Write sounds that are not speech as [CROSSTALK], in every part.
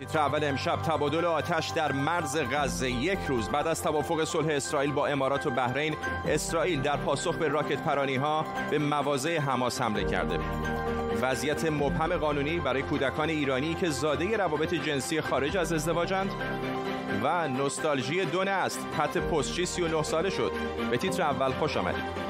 تیتر اول امشب تبادل آتش در مرز غزه. یک روز بعد از توافق صلح اسرائیل با امارات و بحرین اسرائیل در پاسخ به راکت پرانی ها به مواضع حماس حمله کرده. وضعیت مبهم قانونی برای کودکان ایرانی که زاده روابط جنسی خارج از ازدواجند و نوستالژی دو است پت پستچی 39 ساله شد. به تیتر اول خوش آمدید.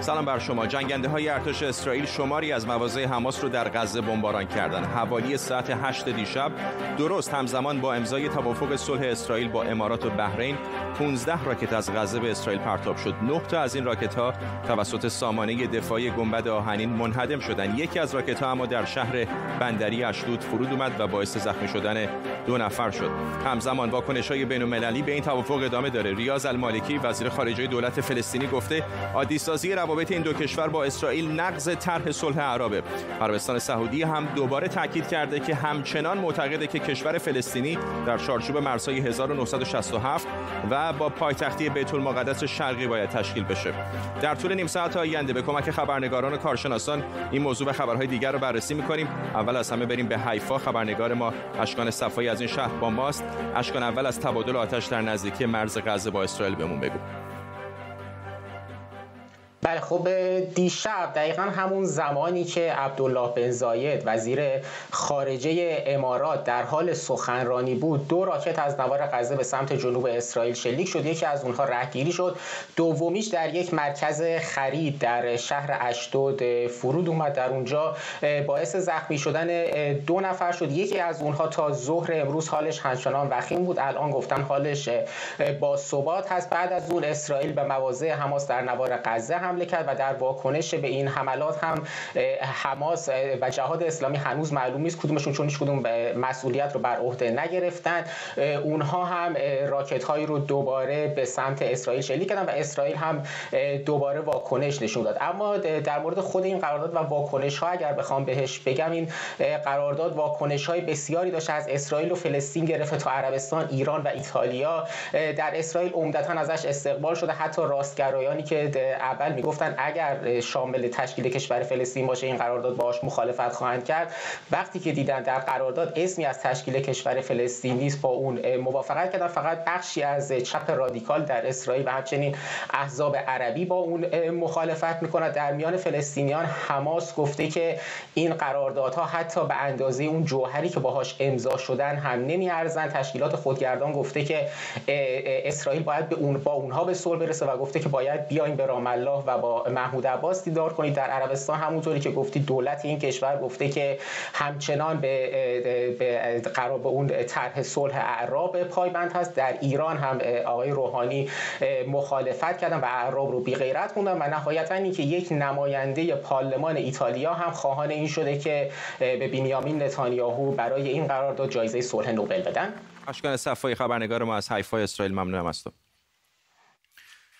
سلام بر شما. جنگنده های ارتش اسرائیل شماری از مواضع حماس رو در غزه بمباران کردند حوالی ساعت 8 دیشب درست همزمان با امضای توافق صلح اسرائیل با امارات و بحرین 15 راکت از غزه به اسرائیل پرتاب شد. 9 تا از این راکت ها توسط سامانه دفاعی گنبد آهنین منهدم شدند یکی از راکت ها اما در شهر بندری اشدود فرود اومد و باعث زخمی شدن دو نفر شد. همزمان واکنش های بین المللی به این توافق ادامه داره. ریاض المالکی وزیر خارجه دولت فلسطینی گفته عادی سازی روابط این دو کشور با اسرائیل نقض طرح صلح عربه عربستان سعودی هم دوباره تاکید کرده که همچنان معتقده که کشور فلسطینی در چارچوب مرزهای 1967 و با پایتختی بیت المقدس شرقی باید تشکیل بشه. در طول نیم ساعت آینده به کمک خبرنگاران و کارشناسان این موضوع و خبرهای دیگر رو بررسی می‌کنیم. اول از همه بریم به حیفا. خبرنگار ما اشکان صفایی از این شهر با ماست. اشکان اول از تبادل آتش در نزدیکی مرز غزه با اسرائیل بهمون بگو. بله خب دیشب دقیقا همون زمانی که عبدالله بن زاید وزیر خارجه امارات در حال سخنرانی بود دو راکت از نوار غزه به سمت جنوب اسرائیل شلیک شد. یکی از اونها رهگیری شد. دومیش در یک مرکز خرید در شهر اشدود فرود اومد. در اونجا باعث زخمی شدن دو نفر شد. یکی از اونها تا ظهر امروز حالش همچنان وخیم بود. الان گفتن حالش با ثبات هست. بعد از اون اسرائیل به مواضع حماس در نوار غزه حمله حمله کرد و در واکنش به این حملات هم حماس و جهاد اسلامی هنوز معلوم نیست کدومشون چون هیچ کدوم مسئولیت رو بر عهده نگرفتن. اونها هم راکت هایی رو دوباره به سمت اسرائیل شلیک کردن و اسرائیل هم دوباره واکنش نشون داد. اما در مورد خود این قرارداد و واکنش ها اگر بخوام بهش بگم این قرارداد واکنش های بسیاری داشته از اسرائیل و فلسطین گرفته تا عربستان ایران و ایتالیا. در اسرائیل عمدتا ازش استقبال شده حتی راستگرایانی که اول گفتن اگر شامل تشکیل کشور فلسطین باشه این قرارداد باش مخالفت خواهند کرد. وقتی که دیدن در قرارداد اسمی از تشکیل کشور فلسطین نیست با اون موافقت کردن. فقط بخشی از چپ رادیکال در اسرائیل و همچنین احزاب عربی با اون مخالفت می‌کنند در میان فلسطینیان حماس گفته که این قراردادها حتی به اندازه اون جوهری که باهاش امضا شدن هم نمیارزن. تشکیلات خودگردان گفته که اسرائیل باید به اون با اونها به صلح برسه و گفته که باید بیاین به رام الله و با محمود عباس دیدار کنید. در عربستان همونطوری که گفتی دولت این کشور گفته که همچنان به به قرار به اون طرح صلح اعراب پایبند هست. در ایران هم آقای روحانی مخالفت کردن و اعراب رو بی غیرت خوندن و نهایتا اینکه یک نماینده پارلمان ایتالیا هم خواهان این شده که به بنیامین نتانیاهو برای این قرارداد جایزه صلح نوبل بدن. اشکان صفای خبرنگار ما از حیفا اسرائیل ممنونم از تو.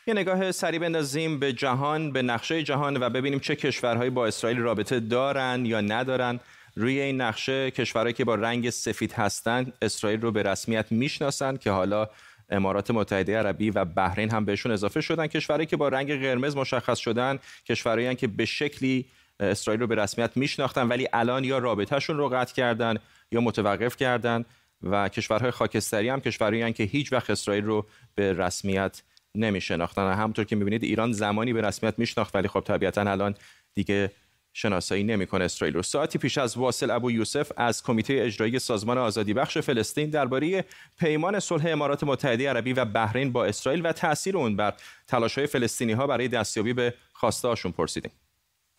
یه نگاه سری بندازیم به جهان به نقشه جهان و ببینیم چه کشورهایی با اسرائیل رابطه دارن یا ندارن. روی این نقشه کشورهایی که با رنگ سفید هستند اسرائیل رو به رسمیت می‌شناسند که حالا امارات متحده عربی و بحرین هم بهشون اضافه شدن. کشورهایی که با رنگ قرمز مشخص شدن کشورهایی که به شکلی اسرائیل رو به رسمیت میشناختن ولی الان یا رابطهشون رو قطع کردن یا متوقف کردن. و کشورهای خاکستری هم کشورهایی که هیچ وقت اسرائیل رو به رسمیت نمیشناختن. همونطور که می‌بینید ایران زمانی به رسمیت میشناخت ولی خب طبیعتا الان دیگه شناسایی نمی‌کنه اسرائیل رو. ساعتی پیش از واصل ابو یوسف از کمیته اجرایی سازمان آزادی بخش فلسطین درباره پیمان صلح امارات متحده عربی و بحرین با اسرائیل و تاثیر اون بر تلاش های فلسطینی ها برای دستیابی به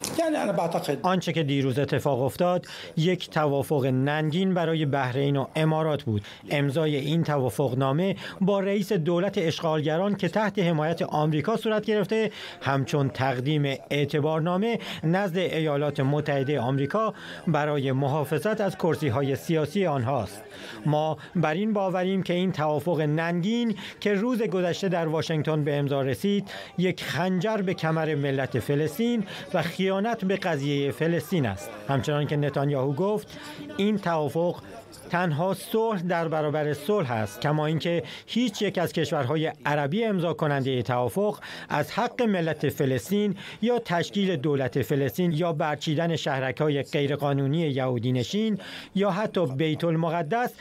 پرسیدیم آنچه که دیروز اتفاق افتاد یک توافق ننگین برای بحرین و امارات بود. امضای این توافق نامه با رئیس دولت اشغالگران که تحت حمایت آمریکا صورت گرفته همچون تقدیم اعتبارنامه نزد ایالات متحده آمریکا برای محافظت از کرسی های سیاسی آنهاست. ما بر این باوریم که این توافق ننگین که روز گذشته در واشنگتن به امضا رسید یک خنجر به کمر ملت فلسطین و خیانت به قضیه فلسطین است. همچنان که نتانیاهو گفت این توافق تنها صلح در برابر صلح است کما اینکه هیچ یک از کشورهای عربی امضا کننده توافق از حق ملت فلسطین یا تشکیل دولت فلسطین یا برچیدن شهرک های غیرقانونی یهودی نشین یا حتی بیت المقدس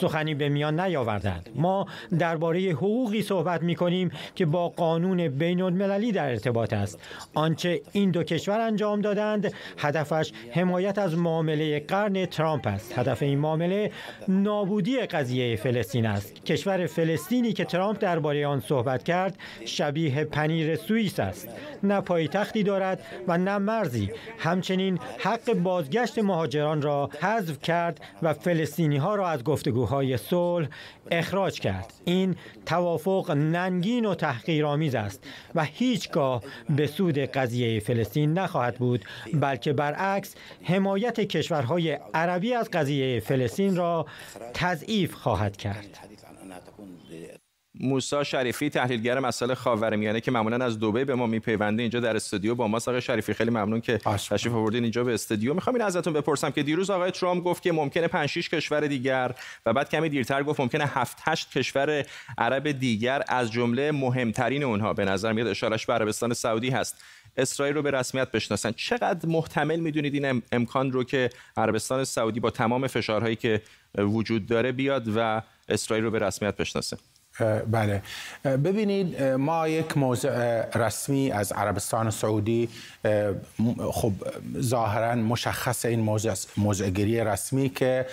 سخنی به میان نیاوردند. ما درباره حقوقی صحبت می کنیم که با قانون بین المللی در ارتباط است. آنچه این دو کشور انجام دادند هدفش حمایت از معامله قرن ترامپ است. هدف این معامله نابودی قضیه فلسطین است. کشور فلسطینی که ترامپ درباره آن صحبت کرد شبیه پنیر سوئیس است. نه پایتختی دارد و نه مرزی. همچنین حق بازگشت مهاجران را حذف کرد و فلسطینی ها را از گفتگو های صلح اخراج کرد. این توافق ننگین و تحقیرآمیز است و هیچگاه به سود قضیه فلسطین نخواهد بود بلکه برعکس حمایت کشورهای عربی از قضیه فلسطین را تضعیف خواهد کرد. موسا شریفی تحلیلگر مسائل خاورمیانه که معمولا از دبی به ما میپیونده اینجا در استودیو با ما. آقای شریفی خیلی ممنون که تشریف آوردین اینجا به استودیو. می‌خوام این ازتون بپرسم که دیروز آقای ترامپ گفت که ممکنه 5 6 کشور دیگر و بعد کمی دیرتر گفت ممکنه 7 8 کشور عرب دیگر از جمله مهمترین اونها به نظر میاد. اشارش به عربستان سعودی هست. اسرائیل رو به رسمیت بشناسن. چقدر محتمل می‌دونید این امکان رو که عربستان سعودی با تمام فشارهایی که وجود داره بیاد و اسرائیل رو به رسمیت بشناسه؟ بله. ببینید ما یک موضع رسمی از عربستان سعودی خب ظاهرا مشخص این موضع موضعگیری رسمی که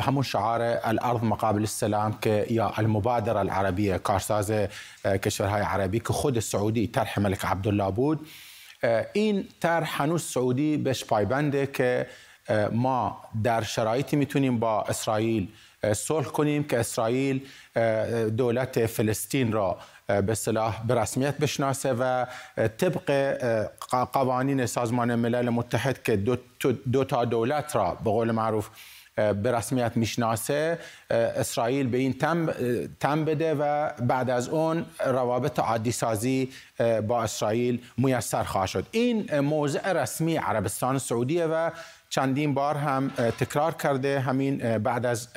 همون شعار الارض مقابل السلام که یا المبادره العربیه کارساز کشورهای عربی که خود سعودی طرح ملک عبدالله بود. این طرح هنوز سعودی بهش پایبنده که ما در شرایطی می‌تونیم با اسرائیل صلح کنیم که اسرائیل دولت فلسطین را به صلاح به رسمیت بشناسه و طبق قوانین سازمان ملل متحد که دو, تا دولت را به قول معروف به رسمیت می‌شناسه اسرائیل به این تم, تم بده و بعد از اون روابط عادی سازی با اسرائیل میسر خواهد شد. این موضع رسمی عربستان سعودیه و چندین بار هم تکرار کرده. همین بعد از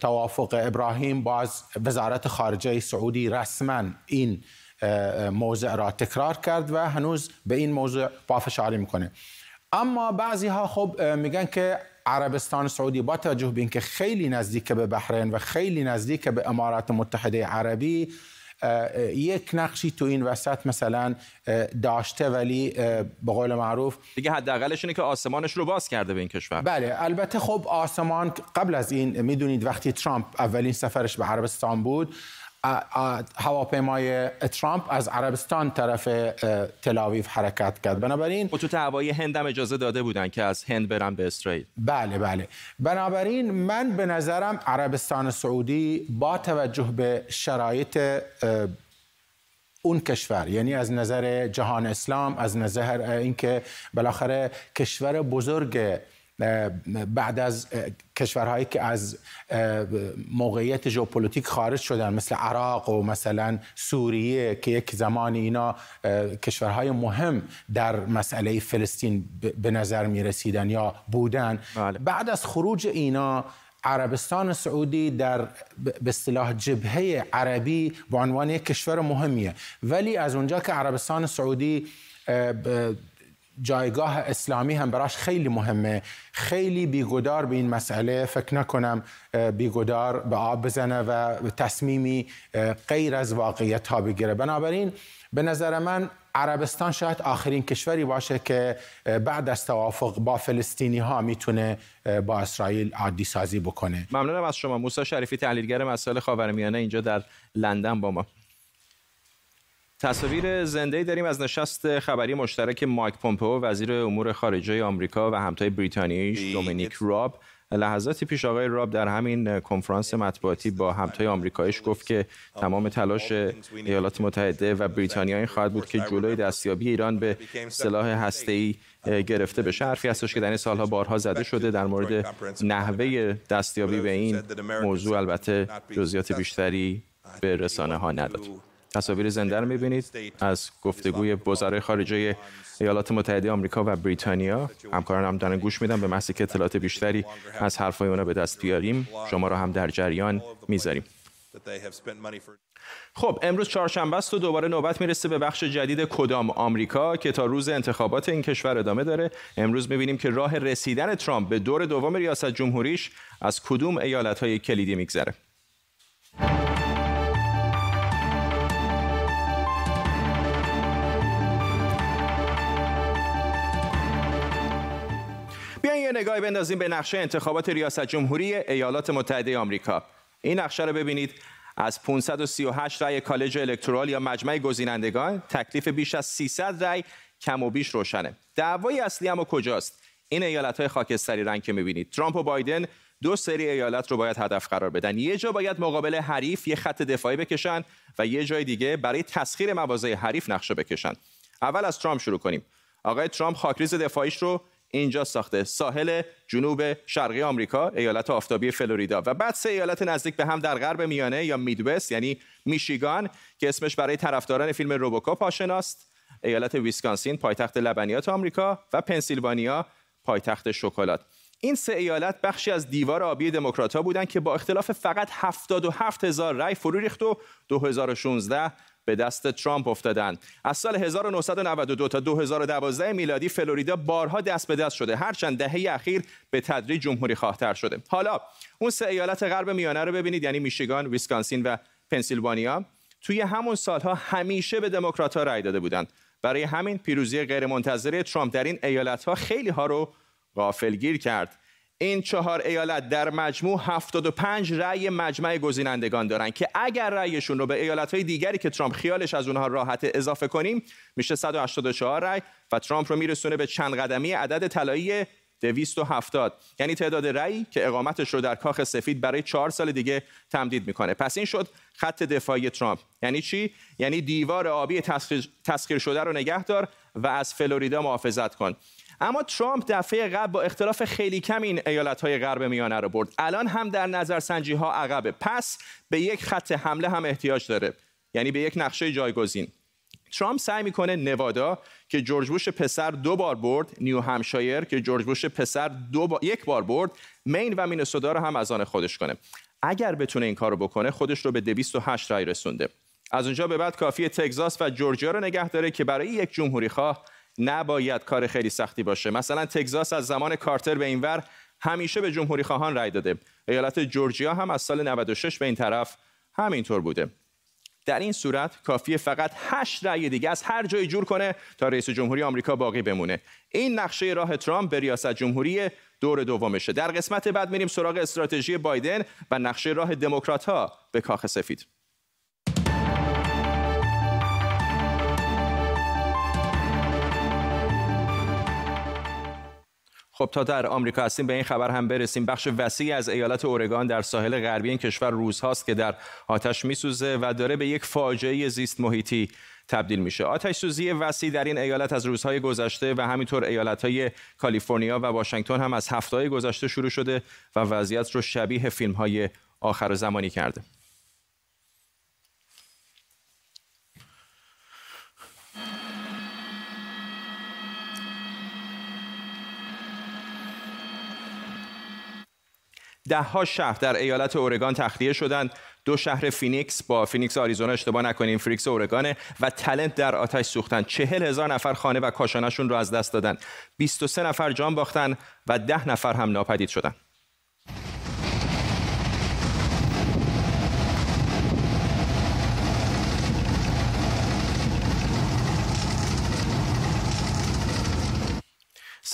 توافق ابراهیم باز وزارت خارجه سعودی رسما این موضوع را تکرار کرد و هنوز به این موضوع پافشاری می‌کنه. اما بعضی ها خب میگن که عربستان سعودی با توجه به اینکه خیلی نزدیک به بحرین و خیلی نزدیک به امارات متحده عربی یک نقشی تو این وسط مثلا داشته ولی به قول معروف دیگه حداقلش اینه که آسمانش رو باز کرده به این کشور. بله البته خب آسمان قبل از این می‌دونید وقتی ترامپ اولین سفرش به عربستان بود هواپیمای ترامپ از عربستان طرف تلاویف حرکت کرد. بنابراین خطوط هوایی هند هم اجازه داده بودن که از هند برن به اسرائیل. بله بله. بنابراین من به نظرم عربستان سعودی با توجه به شرایط اون کشور یعنی از نظر جهان اسلام از نظر اینکه بالاخره کشور بزرگ بعد از کشورهایی که از موقعیت ژئوپلیتیک خارج شدن مثل عراق و مثلا سوریه که یک زمانی اینا کشورهای مهم در مسئله فلسطین به نظر می رسیدن یا بودن بله. بعد از خروج اینا عربستان سعودی در به اصطلاح جبهه عربی به عنوان یک کشور مهمیه ولی از اونجا که عربستان سعودی جایگاه اسلامی هم براش خیلی مهمه. خیلی بیگدار به این مسئله فکر نکنم بیگدار به آب بزنه و تصمیمی غیر از واقعیت ها بگیره. بنابراین به نظر من عربستان شاید آخرین کشوری باشه که بعد از توافق با فلسطینی ها می‌تونه با اسرائیل عادی سازی بکنه. ممنونم از شما. موسی شریفی تحلیلگر مسائل خاورمیانه اینجا در لندن با ما. تصاویر زنده داریم از نشست خبری مشترک مایک پومپئو وزیر امور خارجه آمریکا و همتای بریتانیاییش دومینیک راب. لحظاتی پیش آقای راب در همین کنفرانس مطبوعاتی با همتای آمریکاییش گفت که تمام تلاش ایالات متحده و بریتانیا این خواهد بود که جلوی دستیابی ایران به سلاح هسته‌ای گرفته بشه. حرفی هستش که در این سالها بارها زده شده در مورد نحوه دستیابی به این موضوع. البته جزئیات بیشتری به رسانه ها نداد تصاویر زنده رو می‌بینید از گفتگوی وزرای خارجه ایالات متحده آمریکا و بریتانیا. همکاران هم دارن گوش میدن به محضی که اطلاعات بیشتری از حرفای اونا به دست بیاریم. شما را هم در جریان می‌ذاریم. خب امروز چهارشنبه است و دوباره نوبت می‌رسه به بخش جدید کدام آمریکا که تا روز انتخابات این کشور ادامه داره. امروز می‌بینیم که راه رسیدن ترامپ به دور دوم ریاست جمهوریش از کدوم ایالت های کلیدی میگذره. یه نگاهی بندازیم به نقشه انتخابات ریاست جمهوری ایالات متحده آمریکا. این نقشه رو ببینید. از 538 رأی کالج الکترال یا مجمع گزینندگان تکلیف بیش از 300 رأی کم و بیش روشنه. دعوای اصلی اما کجاست؟ این ایالت های خاکستری رنگ که می‌بینید. ترامپ و بایدن دو سری ایالت رو باید هدف قرار بدن. یه جا باید مقابل حریف یه خط دفاعی بکشن و یه جای دیگه برای تسخیر مواضع حریف نقشه بکشن. اول از ترامپ شروع کنیم. آقای ترامپ خاکریز دفاعیش رو اینجا ساخته ساحل جنوب شرقی آمریکا ایالت آفتابی فلوریدا. و بعد سه ایالت نزدیک به هم در غرب میانه یا میدوست یعنی میشیگان که اسمش برای طرفداران فیلم روبوکاپ آشناست ایالت ویسکانسین پایتخت لبنیات آمریکا و پنسیلوانیا پایتخت شکلات. این سه ایالت بخشی از دیوار آبی دموکراتها بودند که با اختلاف فقط 77 هزار رای فرو ریخت و 2016 به دست ترامپ افتادند. از سال 1992 تا 2012 میلادی فلوریدا بارها دست به دست شده. هرچند دهه اخیر به تدریج جمهوری خواهتر شده. حالا اون سه ایالت غرب میانه رو ببینید یعنی میشیگان ویسکانسین و پنسیلوانیا. توی همون سالها همیشه به دموکرات‌ها رأی داده بودند. برای همین پیروزی غیرمنتظره ترامپ در این ایالت‌ها خیلی ها رو غافلگیر کرد. این چهار ایالت در مجموع 75 رأی مجمع گزینندگان دارند که اگر رأیشون رو به ایالت‌های دیگری که ترامپ خیالش از اونها راحت اضافه کنیم میشه 184 رأی و ترامپ رو میرسونه به چند قدمی عدد طلایی 270 یعنی تعداد رأی که اقامتش رو در کاخ سفید برای چهار سال دیگه تمدید می‌کنه. پس این شد خط دفاعی ترامپ. یعنی چی؟ یعنی دیوار آبی تسخیر شده رو نگه دار و از فلوریدا محافظت کن. اما ترامپ دفعه قبل با اختلاف خیلی کم این ایالت های غرب میانه رو برد. الان هم در نظرسنجی ها عقبه. پس به یک خط حمله هم احتیاج داره. یعنی به یک نقشه جایگزین. ترامپ سعی می‌کنه نوادا که جورج بوش پسر دو بار برد نیو همشایر که جورج بوش پسر دو یک بار برد مین و مینسوتا رو هم از آن خودش کنه. اگر بتونه این کارو بکنه خودش رو به 208 رای رسونده. از اونجا به بعد کافیه تگزاس و جورجیا رو نگه داره که برای یک جمهوری خواه نباید کار خیلی سختی باشه. مثلا تگزاس از زمان کارتر به اینور همیشه به جمهوری خواهان رای داده. ایالت جورجیا هم از سال 96 به این طرف همینطور بوده. در این صورت کافی فقط 8 رأی دیگه از هر جایی جور کنه تا رئیس جمهوری آمریکا باقی بمونه. این نقشه راه ترامپ به ریاست جمهوری دور دومشه. در قسمت بعد میریم سراغ استراتژی بایدن و نقشه راه دموکرات ها به کاخ سفید. خب تا در آمریکا هستیم به این خبر هم برسیم. بخش وسیعی از ایالت اورگان در ساحل غربی این کشور روزهاست که در آتش میسوزه و داره به یک فاجعه زیست محیطی تبدیل میشه. آتش سوزی وسیع در این ایالت از روزهای گذشته و همینطور ایالت های کالیفرنیا و واشنگتن هم از هفته گذشته شروع شده و وضعیت رو شبیه فیلم های آخر زمانی کرده. ده‌ها شهر در ایالت اورگان تخلیه شدند. دو شهر فینیکس با فینیکس آریزونا اشتباه نکنیم فینیکس اورگانه و تلنت در آتش سوختند چهل هزار نفر خانه و کاشانشون رو از دست دادن. 23 نفر جان باختن و ده نفر هم ناپدید شدند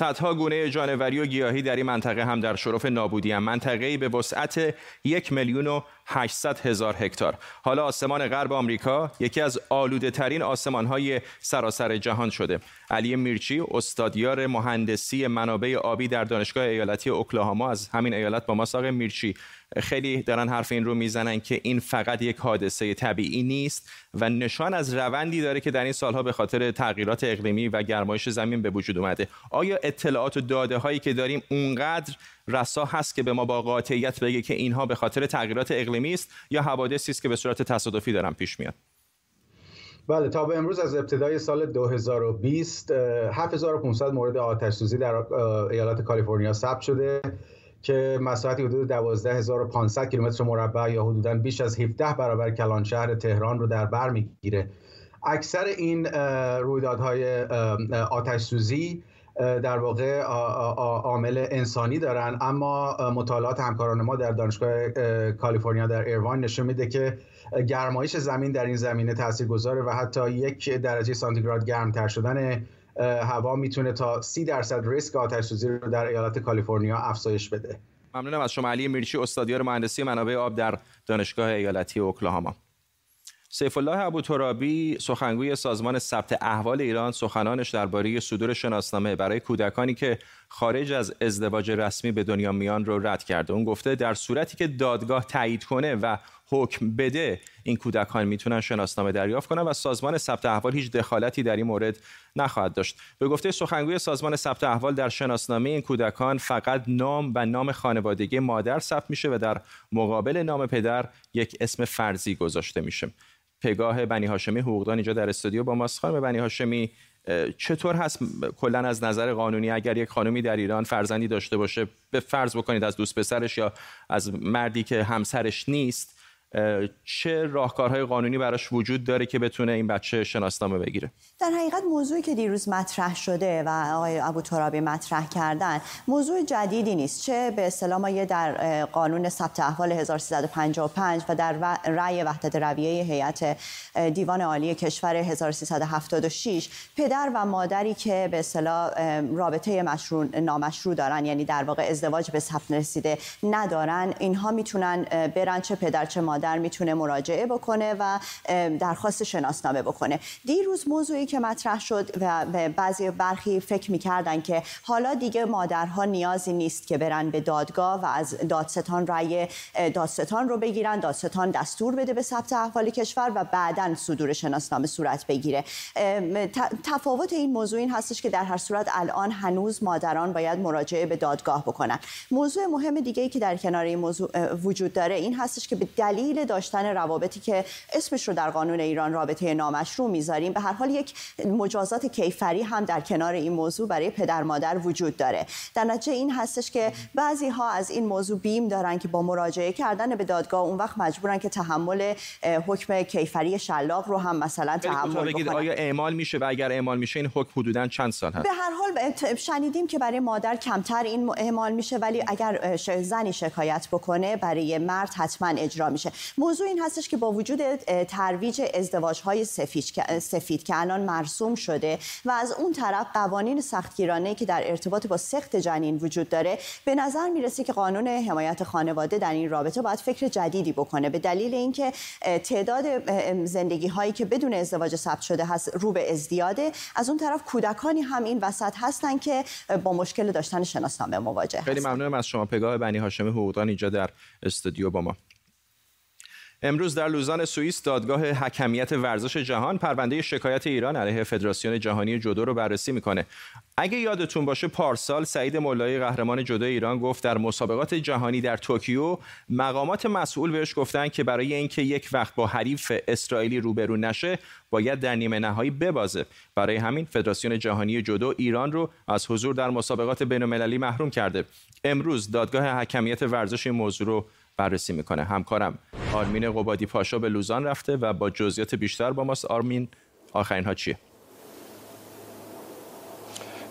صدها گونه جانوری و گیاهی در این منطقه هم در شرف نابودی هم. منطقه‌ای به وسعت یک میلیون و 800 هزار هکتار. حالا آسمان غرب آمریکا یکی از آلوده ترین آسمان های سراسر جهان شده. علی میرچی استادیار مهندسی منابع آبی در دانشگاه ایالتی اوکلاهاما از همین ایالت با ما میرچی. خیلی دارن حرف این رو می‌زنن که این فقط یک حادثه طبیعی نیست و نشان از روندی داره که در این سالها به خاطر تغییرات اقلیمی و گرمایش زمین به وجود اومده. آیا اطلاعات و داده هایی که داریم اونقدر رسا هست که به ما با قاطعیت بگه که اینها به خاطر تغییرات اقلیمی است یا حوادثی است که به صورت تصادفی دارن پیش میاد. بله تا به امروز از ابتدای سال 2020 7500 مورد آتش سوزی در ایالات کالیفرنیا ثبت شده که مساحتی حدود 12500 کیلومتر مربع یا حدودا بیش از 17 برابر کلان شهر تهران رو در بر می‌گیره. اکثر این رویدادهای آتش سوزی در واقع عامل انسانی دارن. اما مطالعات همکاران ما در دانشگاه کالیفرنیا در ایروان نشون میده که گرمایش زمین در این زمینه تاثیرگذاره و حتی یک درجه سانتیگراد گرمتر شدن هوا می‌تونه تا سی درصد ریسک آتش سوزی رو در ایالت کالیفرنیا افزایش بده. ممنونم از شما علی میرچی استادیار مهندسی منابع آب در دانشگاه ایالتی اوکلاهاما. سیف الله ابو ترابی سخنگوی سازمان ثبت احوال ایران سخنانش درباره صدور شناسنامه برای کودکانی که خارج از ازدواج رسمی به دنیا میان رو رد کرده. اون گفته در صورتی که دادگاه تایید کنه و حکم بده این کودکان می‌تونن شناسنامه دریافت کنن و سازمان ثبت احوال هیچ دخالتی در این مورد نخواهد داشت. به گفته سخنگوی سازمان ثبت احوال در شناسنامه این کودکان فقط نام و نام خانوادگی مادر ثبت میشه و در مقابل نام پدر یک اسم فرضی گذاشته میشه. پگاه بنی هاشمی حقوقدان اینجا در استودیو با ماست. خانم بنی هاشمی چطور هست کلا از نظر قانونی اگر یک خانمی در ایران فرزندی داشته باشه به فرض بکنید از دوست پسرش یا از مردی که همسرش نیست چه راهکارهای قانونی براش وجود داره که بتونه این بچه شناسنامه بگیره؟ در حقیقت موضوعی که دیروز مطرح شده و آقای ابو ترابی مطرح کردن موضوع جدیدی نیست. چه به اصطلاح ما در قانون ثبت احوال 1355 و در رأی وحدت رویه هیئت دیوان عالی کشور 1376 پدر و مادری که به اصطلاح رابطه مشروع نامشروع دارن یعنی در واقع ازدواج به ثبت رسیده ندارن اینها می‌تونن برن چه پدر چه مادر مادر می‌تونه مراجعه بکنه و درخواست شناسنامه بکنه. دیروز موضوعی که مطرح شد و بعضی برخی فکر می‌کردن که حالا دیگه مادرها نیازی نیست که برن به دادگاه و از دادستان رأی دادستان رو بگیرن دادستان دستور بده به ثبت احوال کشور و بعدا صدور شناسنامه صورت بگیره. تفاوت این موضوع این هستش که در هر صورت الان هنوز مادران باید مراجعه به دادگاه بکنن. موضوع مهم دیگه ای که در کنار این موضوع وجود داره این هستش که به دلیل دلیل داشتن روابطی که اسمش رو در قانون ایران رابطه نامشروع می‌ذاریم. به هر حال یک مجازات کیفری هم در کنار این موضوع برای پدر مادر وجود داره. در نتیجه این هستش که بعضی ها از این موضوع بیم دارن که با مراجعه کردن به دادگاه اون وقت مجبورن که تحمل حکم کیفری شلاق رو هم مثلا تحمل بکنن. آیا اعمال میشه و اگر اعمال میشه این حکم حدودا چند سال هست؟ به هر حال شنیدیم که برای مادر کمتر این اعمال میشه ولی اگر زنی شکایت بکنه برای مرد حتما اجرا میشه. موضوع این هستش که با وجود ترویج ازدواج های سفید که الان مرسوم شده و از اون طرف قوانین سختگیرانه که در ارتباط با سخت جنین وجود داره به نظر می‌رسه که قانون حمایت خانواده در این رابطه باید فکر جدیدی بکنه. به دلیل اینکه تعداد زندگی هایی که بدون ازدواج ثبت شده هست رو به ازدیاده از اون طرف کودکانی هم این وسط هستن که با مشکل داشتن شناسنامه مواجه خیلی ممنونم از شما. پگاه بنی هاشمی حقوقدان اینجا در استودیو با ما. امروز در لوزان سوئیس دادگاه حکمیت ورزش جهان پرونده شکایت ایران علیه فدراسیون جهانی جودو رو بررسی می‌کنه. اگه یادتون باشه پارسال سعید مولایی قهرمان جودو ایران گفت در مسابقات جهانی در توکیو مقامات مسئول بهش گفتن که برای اینکه یک وقت با حریف اسرائیلی روبرو نشه باید در نیمه نهایی ببازه برای همین فدراسیون جهانی جودو ایران رو از حضور در مسابقات بین‌المللی محروم کرده امروز دادگاه حکمیت ورزش این موضوع رو بررسی می‌کنه. همکارم آرمین قبادی پاشا به لوزان رفته و با جزئیات بیشتر با ماست. آرمین آخرین ها چیه؟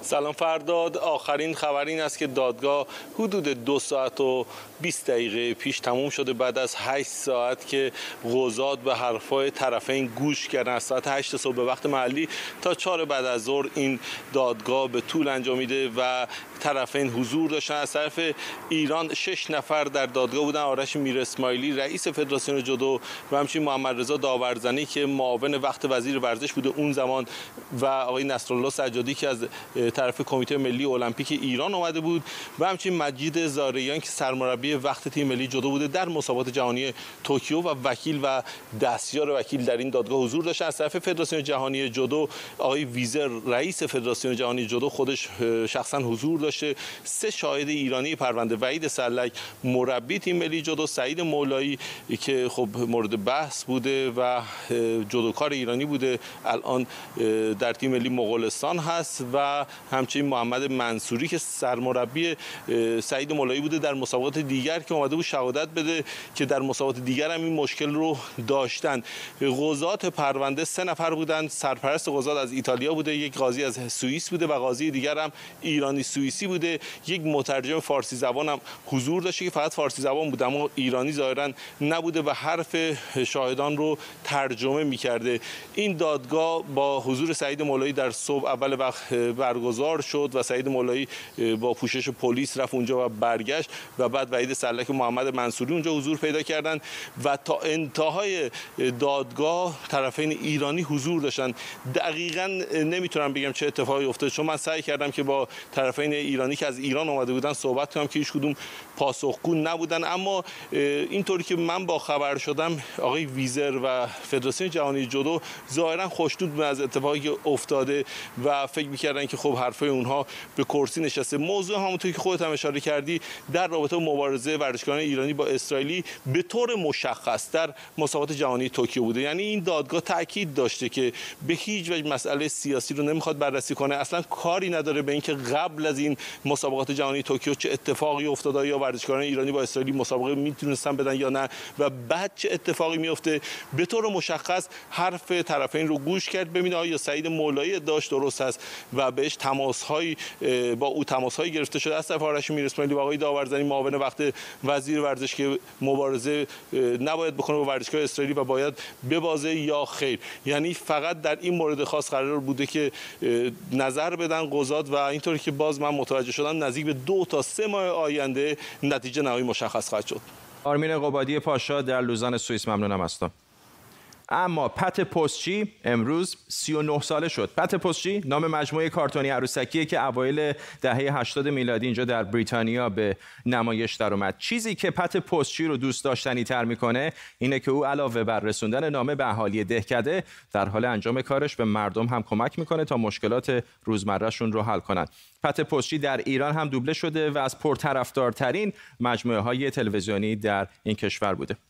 سلام فرداد آخرین خبر این است که دادگاه حدود دو ساعت و 20 دقیقه پیش تموم شده. بعد از 8 ساعت که قضات به حرفای طرفین گوش کردن. از ساعت 8 صبح به وقت محلی تا 4 بعد از ظهر این دادگاه به طول انجامیده و طرفین حضور داشتن. از طرف ایران شش نفر در دادگاه بودن. آرش میر اسماعیلی رئیس فدراسیون جودو و همچنین محمد رضا داورزنی که معاون وقت وزیر ورزش بوده اون زمان و آقای نصرالله سجادی که از طرف کمیته ملی المپیک ایران اومده بود و همچنین مجید زاریان که سرمربی وقت تیم ملی جودو بوده در مسابقات جهانی توکیو و وکیل و دستیار وکیل در این دادگاه حضور داشته از طرف فدراسیون جهانی جودو آقای ویزر رئیس فدراسیون جهانی جودو خودش شخصا حضور داشته. سه شاهد ایرانی پرونده وحید سلک مربی تیم ملی جودو سعید مولایی که خب مورد بحث بوده و جودوکار ایرانی بوده الان در تیم ملی مغولستان هست و همچنین محمد منصوری که سرمربی سعید مولایی بوده در مسابقات دیگر که اومده بود شهادت بده که در مسابقات دیگر هم این مشکل رو داشتن. قضات پرونده سه نفر بودن. سرپرست قضات از ایتالیا بوده یک قاضی از سوئیس بوده و قاضی دیگر هم ایرانی سوئیسی بوده. یک مترجم فارسی زبان هم حضور داشته که فقط فارسی زبان بوده اما ایرانی ظاهرا نبوده و حرف شاهدان رو ترجمه می‌کرده. این دادگاه با حضور سعید مولایی در صبح اول وقت برگزار شد و سعید مولایی با پوشش پلیس رفت اونجا و برگشت و بعد وحید سلک محمد منصوری اونجا حضور پیدا کردن و تا انتهای دادگاه طرفین ایرانی حضور داشتن. دقیقا نمی‌تونم بگم چه اتفاقی افتاد چون من سعی کردم که با طرفین ایرانی که از ایران اومده بودن صحبت کنم که هیچ کدوم پاسخگو نبودن. اما اینطوری که من با خبر شدم آقای ویزر و فدراسیون جهانی جودو ظاهرا خوشنود از اتفاقی افتاده و فکر می‌کردن که خب حرفای اونها به کرسی نشسته. موضوع همونطور که خودت هم اشاره کردی در رابطه مبارزه ورزشکاران ایرانی با اسرائیلی به طور مشخص در مسابقات جهانی توکیو بوده. یعنی این دادگاه تاکید داشته که به هیچ وجه مسئله سیاسی رو نمی‌خواد بررسی کنه. اصلا کاری نداره به اینکه قبل از این مسابقات جهانی توکیو چه اتفاقی افتاده یا ورزشکاران ایرانی با اسرائیلی مسابقه می‌تونستن بدن یا نه و بعد چه اتفاقی میفته به طور مشخص حرف طرفین رو گوش کرد ببینه آیا سعید مولایی داشت درست است و بهش تماس های با او تماس های گرفته شده. از طرف آرش میر اسماعیلی و آقای داورزنی معاون وقت وزیر ورزش که مبارزه نباید بکنه با ورزشکار اسرائیلی و باید ببازه یا خیر. یعنی فقط در این مورد خاص قرار بوده که نظر بدن قضات و اینطوری که باز من متوجه شدم نزدیک به دو تا سه ماه آینده نتیجه نهایی مشخص خواهد شد. آرمین قبادی پاشا در لوزان سوئیس ممنونم هستم اما پت پستچی امروز 39 ساله شد. پت پستچی نام مجموعه کارتونی عروسکیه که اوایل دهه 80 میلادی اینجا در بریتانیا به نمایش در اومد چیزی که پت پستچی رو دوست داشتنی تر می‌کنه اینه که او علاوه بر رسوندن نامه به اهالی دهکده در حال انجام کارش به مردم هم کمک می‌کنه تا مشکلات روزمرهشون رو حل کنند پت پستچی در ایران هم دوبله شده و از پرطرفدارترین مجموعه های تلویزیونی در این کشور بوده.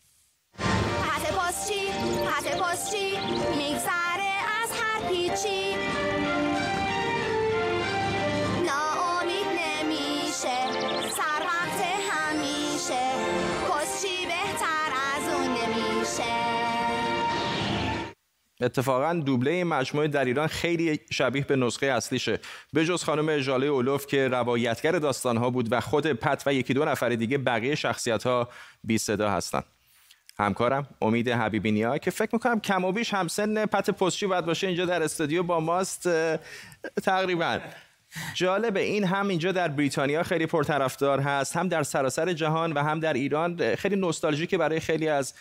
اتفاقا دوبله این مجموعه در ایران خیلی شبیه به نسخه اصلیشه. به جز خانم اجاله اولوف که روایتگر داستانها بود و خود پت و یکی دو نفر دیگه بقیه شخصیت ها بی صدا هستن. همکارم امید حبیبی نیا که فکر می‌کنم کم و بیش همسن پت پستچی باید باشه اینجا در استودیو با ماست تقریبا. جالبه این هم اینجا در بریتانیا خیلی پرطرفدار هست هم در سراسر جهان و هم در ایران خیلی نوستالژیکه برای خیلی از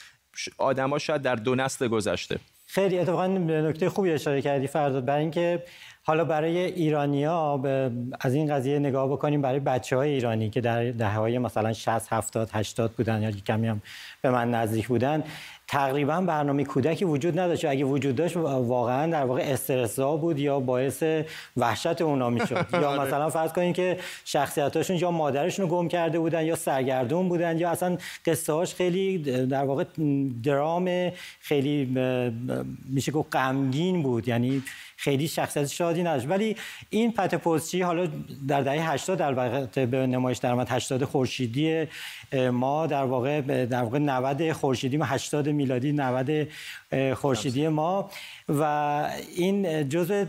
آدما شاید در دو نسل گذشته. خیلی اتفاقا نکته خوبی اشاره کردی فرداد برای اینکه حالا برای ایرانیا از این قضیه نگاه بکنیم برای بچه های ایرانی که در دهه های مثلا 60 70 80 بودن یا کمی هم به من نزدیک بودن تقریبا برنامه کودکی وجود نداشت. اگه وجود داشت واقعا در واقع استرسا بود یا باعث وحشت اونا می‌شد. [LAUGHS] یا آره. مثلا فرض کنید که شخصیتاشون یا مادرشون رو گم کرده بودن یا سرگردون بودن یا اصلا قصه هاش خیلی در واقع درام خیلی میشه گفت غمگین بود. یعنی خیلی شخصیت شادی نداشت. ولی این پت حالا در دهه 80 در واقع به نمایش درآمد 80 خورشیدی ما در واقع در واقع 90 خورشیدی ما 80 میلادی 90 خورشیدی ما. و این جزء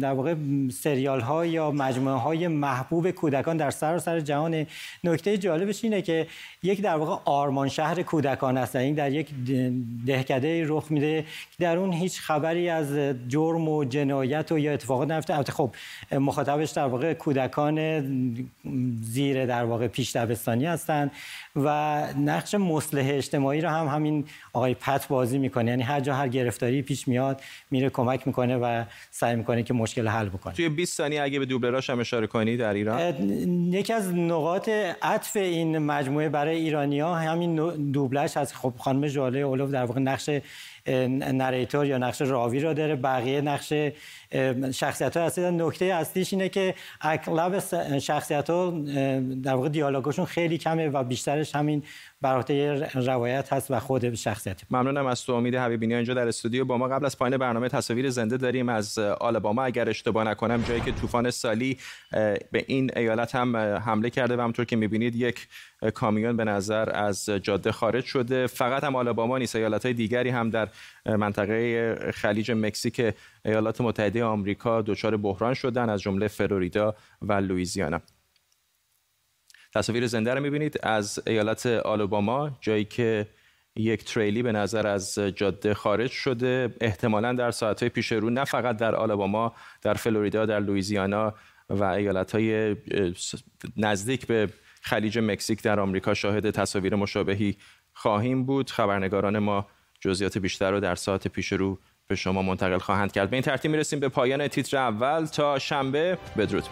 در واقع سریال ها یا مجموعه های محبوب کودکان در سراسر جهان. نکته جالبش اینه که یک در واقع آرمان شهر کودکان است. این در یک دهکده رخ میده در اون هیچ خبری از جرم و جنایت و یا اتفاقات نفته خب مخاطبش در واقع کودکان زیر در واقع پیش دبستانی هستند و نقش مصلح اجتماعی رو هم همین آقای پت بازی می‌کنه. یعنی هر جا هر گرفتاری پیش میاد میره کمک می‌کنه و سعی می‌کنه که مشکل حل بکنه. توی 20 ثانیه اگه به دوبلراش هم اشاره کنی در ایران؟ یکی از نقاط عطف این مجموعه برای ایرانیا همین دوبلش از خب خانم جاله اولو در واقع نقش نریتور یا نقش راوی رو داره بقیه نقش شخصیت ها هستید نکته اصلیش اینه که اغلب شخصیت ها در واقع دیالوگشون خیلی کمه و بیشترش همین براته روایت هست و خود شخصیت. ممنونم از تو. امید حبیبینی اینجا در استودیو. با ما قبل از پایان برنامه تصاویر زنده داریم. از آلاباما اگر اشتباه نکنم جایی که طوفان سالی به این ایالت هم حمله کرده و همطور که می‌بینید یک کامیون به نظر از جاده خارج شده. فقط هم آلاباما نیست ایالت های دیگری هم در منطقه خلیج مکزیک ایالات متحده آمریکا دچار بحران شدن از جمله فلوریدا و لوئیزیانا. تصاویر زنده رو می‌بینید از ایالت آلاباما جایی که یک تریلی به نظر از جاده خارج شده. احتمالا در ساعتهای پیش رو نه فقط در آلاباما در فلوریدا در لوئیزیانا و ایالت های نزدیک به خلیج مکزیک در آمریکا شاهد تصاویر مشابهی خواهیم بود. خبرنگاران ما جزئیات بیشتر رو در ساعت پیش رو به شما منتقل خواهند کرد. به این ترتیب می‌رسیم به پایان تیتر اول. تا شنبه بدرود.